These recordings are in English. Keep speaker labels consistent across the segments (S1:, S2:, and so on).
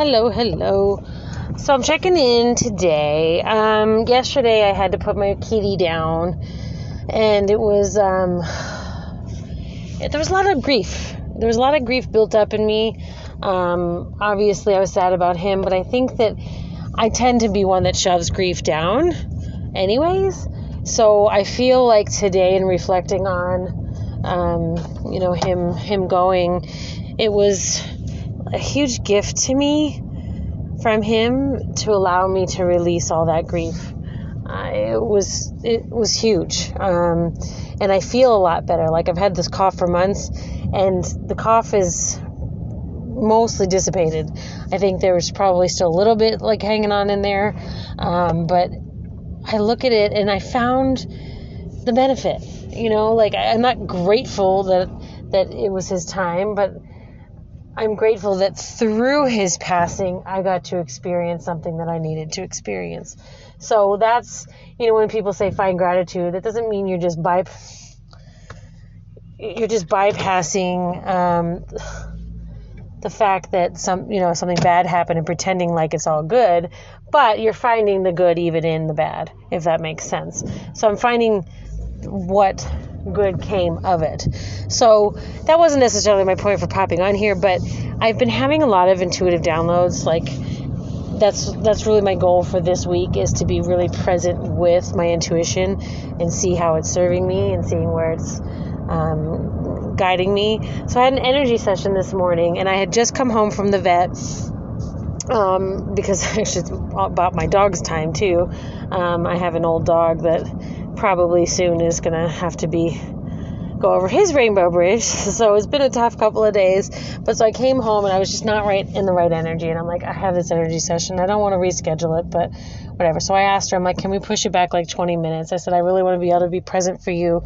S1: Hello, hello. So I'm checking in today. Um, yesterday I had to put my kitty down, and it was um, there was a lot of grief. There was a lot of grief built up in me. Um, obviously, I was sad about him, but I think that I tend to be one that shoves grief down, anyways. So I feel like today, in reflecting on, um, you know, him him going, it was a huge gift to me from him to allow me to release all that grief. It was it was huge, um, and I feel a lot better. Like I've had this cough for months, and the cough is mostly dissipated. I think there's probably still a little bit like hanging on in there, um, but I look at it and I found the benefit. You know, like I'm not grateful that that it was his time, but I'm grateful that through his passing, I got to experience something that I needed to experience. So that's, you know, when people say find gratitude, that doesn't mean you're just by, you're just bypassing um, the fact that some, you know, something bad happened and pretending like it's all good, but you're finding the good even in the bad, if that makes sense. So I'm finding what good came of it. So that wasn't necessarily my point for popping on here, but I've been having a lot of intuitive downloads. Like that's that's really my goal for this week is to be really present with my intuition and see how it's serving me and seeing where it's um, guiding me. So I had an energy session this morning, and I had just come home from the vet. Um, because I it's about my dog's time too. Um, I have an old dog that probably soon is going to have to be go over his rainbow bridge. So it's been a tough couple of days. But so I came home and I was just not right in the right energy. And I'm like, I have this energy session. I don't want to reschedule it, but whatever. So I asked her, I'm like, can we push it back like 20 minutes? I said, I really want to be able to be present for you,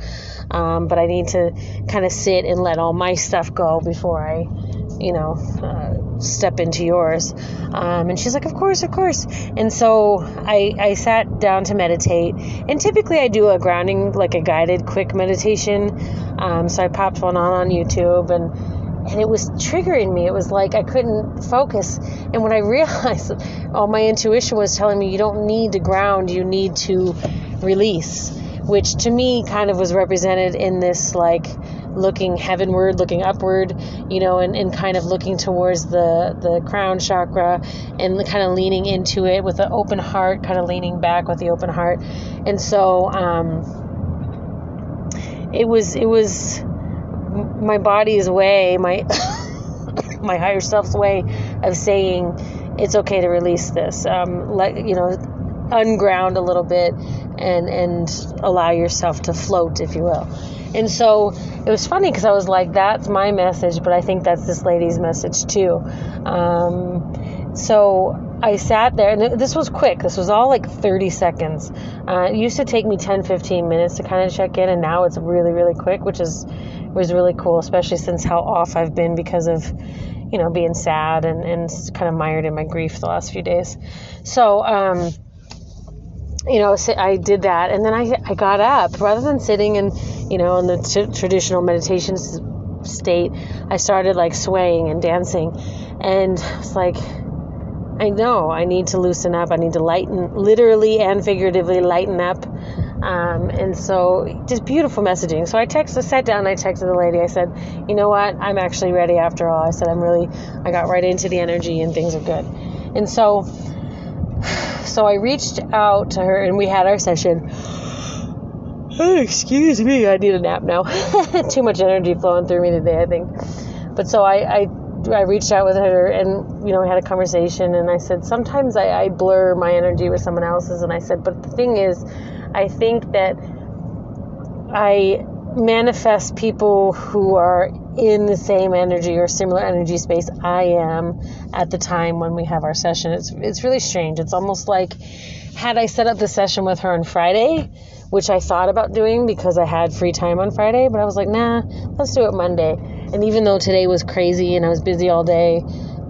S1: um, but I need to kind of sit and let all my stuff go before I, you know, uh, step into yours. Um, and she's like, of course, of course. And so I, I sat down to meditate. And typically I do a grounding, like a guided quick meditation. Um, so I popped one on on YouTube and and it was triggering me. It was like I couldn't focus. And when I realized, all my intuition was telling me you don't need to ground, you need to release, which to me kind of was represented in this like looking heavenward, looking upward, you know, and, and kind of looking towards the, the crown chakra and kind of leaning into it with an open heart, kind of leaning back with the open heart. And so um, it was, it was my body's way, my my higher self's way of saying it's okay to release this. Um, let you know, unground a little bit and and allow yourself to float, if you will. And so it was funny because I was like, "That's my message," but I think that's this lady's message too. Um, so I sat there, and this was quick. This was all like 30 seconds. Uh, it used to take me 10, 15 minutes to kind of check in, and now it's really, really quick, which is was really cool, especially since how off I've been because of, you know, being sad and, and kind of mired in my grief the last few days. So, um, you know, I did that, and then I, I got up rather than sitting in, you know, in the t- traditional meditation state. I started like swaying and dancing, and it's like, I know I need to loosen up. I need to lighten, literally and figuratively, lighten up um, and so just beautiful messaging. So I texted, sat down, I texted the lady. I said, you know what? I'm actually ready after all. I said, I'm really, I got right into the energy and things are good. And so, so I reached out to her and we had our session. Oh, excuse me, I need a nap now. Too much energy flowing through me today, I think. But so I, I I reached out with her and you know we had a conversation and I said sometimes I, I blur my energy with someone else's and I said but the thing is I think that I manifest people who are in the same energy or similar energy space I am at the time when we have our session. It's it's really strange. It's almost like had I set up the session with her on Friday, which I thought about doing because I had free time on Friday, but I was like, nah, let's do it Monday. And even though today was crazy and I was busy all day,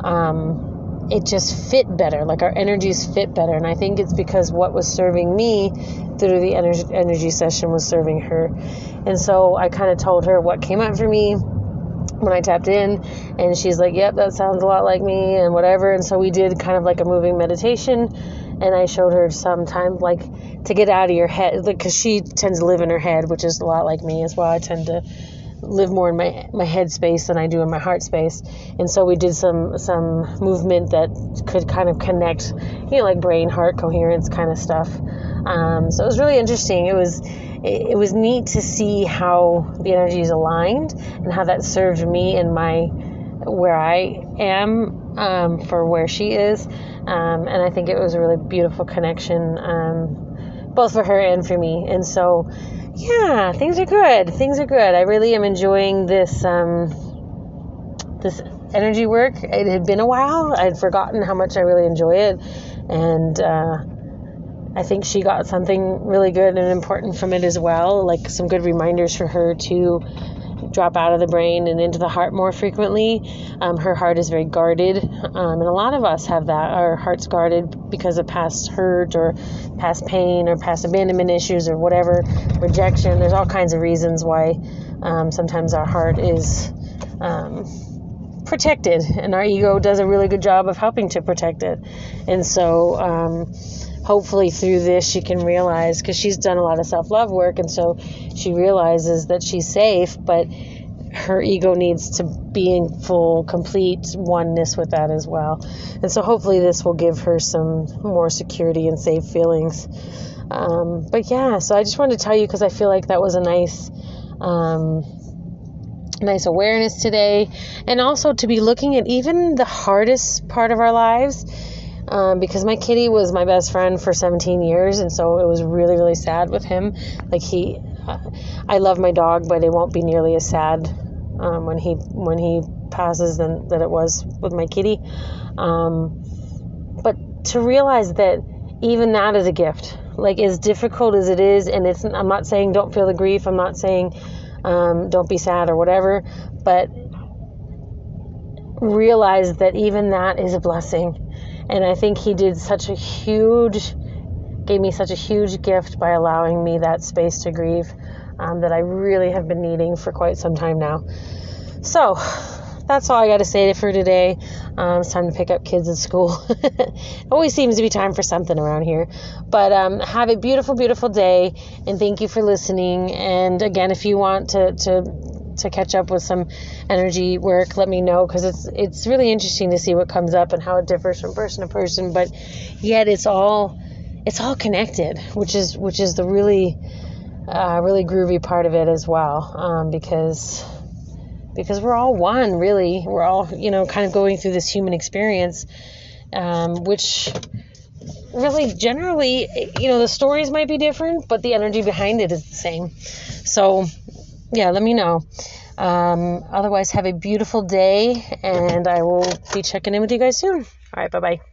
S1: um, it just fit better. Like our energies fit better. And I think it's because what was serving me through the energy, energy session was serving her. And so I kind of told her what came up for me, when I tapped in, and she's like, "Yep, that sounds a lot like me," and whatever. And so we did kind of like a moving meditation, and I showed her some time like to get out of your head because she tends to live in her head, which is a lot like me as well. I tend to live more in my my head space than I do in my heart space. And so we did some some movement that could kind of connect, you know, like brain heart coherence kind of stuff. Um, so it was really interesting. It was it, it was neat to see how the energies aligned and how that served me in my where I am um, for where she is. Um, and I think it was a really beautiful connection, um, both for her and for me. And so yeah, things are good. Things are good. I really am enjoying this um, this energy work. It had been a while. I'd forgotten how much I really enjoy it, and uh, I think she got something really good and important from it as well. Like some good reminders for her to drop out of the brain and into the heart more frequently. Um, her heart is very guarded, um, and a lot of us have that. Our heart's guarded because of past hurt or past pain or past abandonment issues or whatever, rejection. There's all kinds of reasons why um, sometimes our heart is um, protected, and our ego does a really good job of helping to protect it. And so, um, hopefully through this she can realize because she's done a lot of self-love work and so she realizes that she's safe but her ego needs to be in full complete oneness with that as well. And so hopefully this will give her some more security and safe feelings. Um, but yeah so i just wanted to tell you because i feel like that was a nice um, nice awareness today. And also to be looking at even the hardest part of our lives um, because my kitty was my best friend for 17 years, and so it was really, really sad with him. Like he, I love my dog, but it won't be nearly as sad um, when he when he passes than that it was with my kitty. Um, but to realize that even that is a gift. Like as difficult as it is, and it's I'm not saying don't feel the grief. I'm not saying um, don't be sad or whatever, but realize that even that is a blessing and I think he did such a huge, gave me such a huge gift by allowing me that space to grieve um, that I really have been needing for quite some time now. So, that's all I got to say for today. Um, it's time to pick up kids at school. always seems to be time for something around here. But um, have a beautiful, beautiful day, and thank you for listening. And again, if you want to, to to catch up with some energy work, let me know because it's it's really interesting to see what comes up and how it differs from person to person. But yet it's all it's all connected, which is which is the really uh, really groovy part of it as well, um, because because we're all one really. We're all you know kind of going through this human experience, um, which really generally you know the stories might be different, but the energy behind it is the same. So yeah, let me know. Um, otherwise, have a beautiful day, and I will be checking in with you guys soon. All right, bye bye.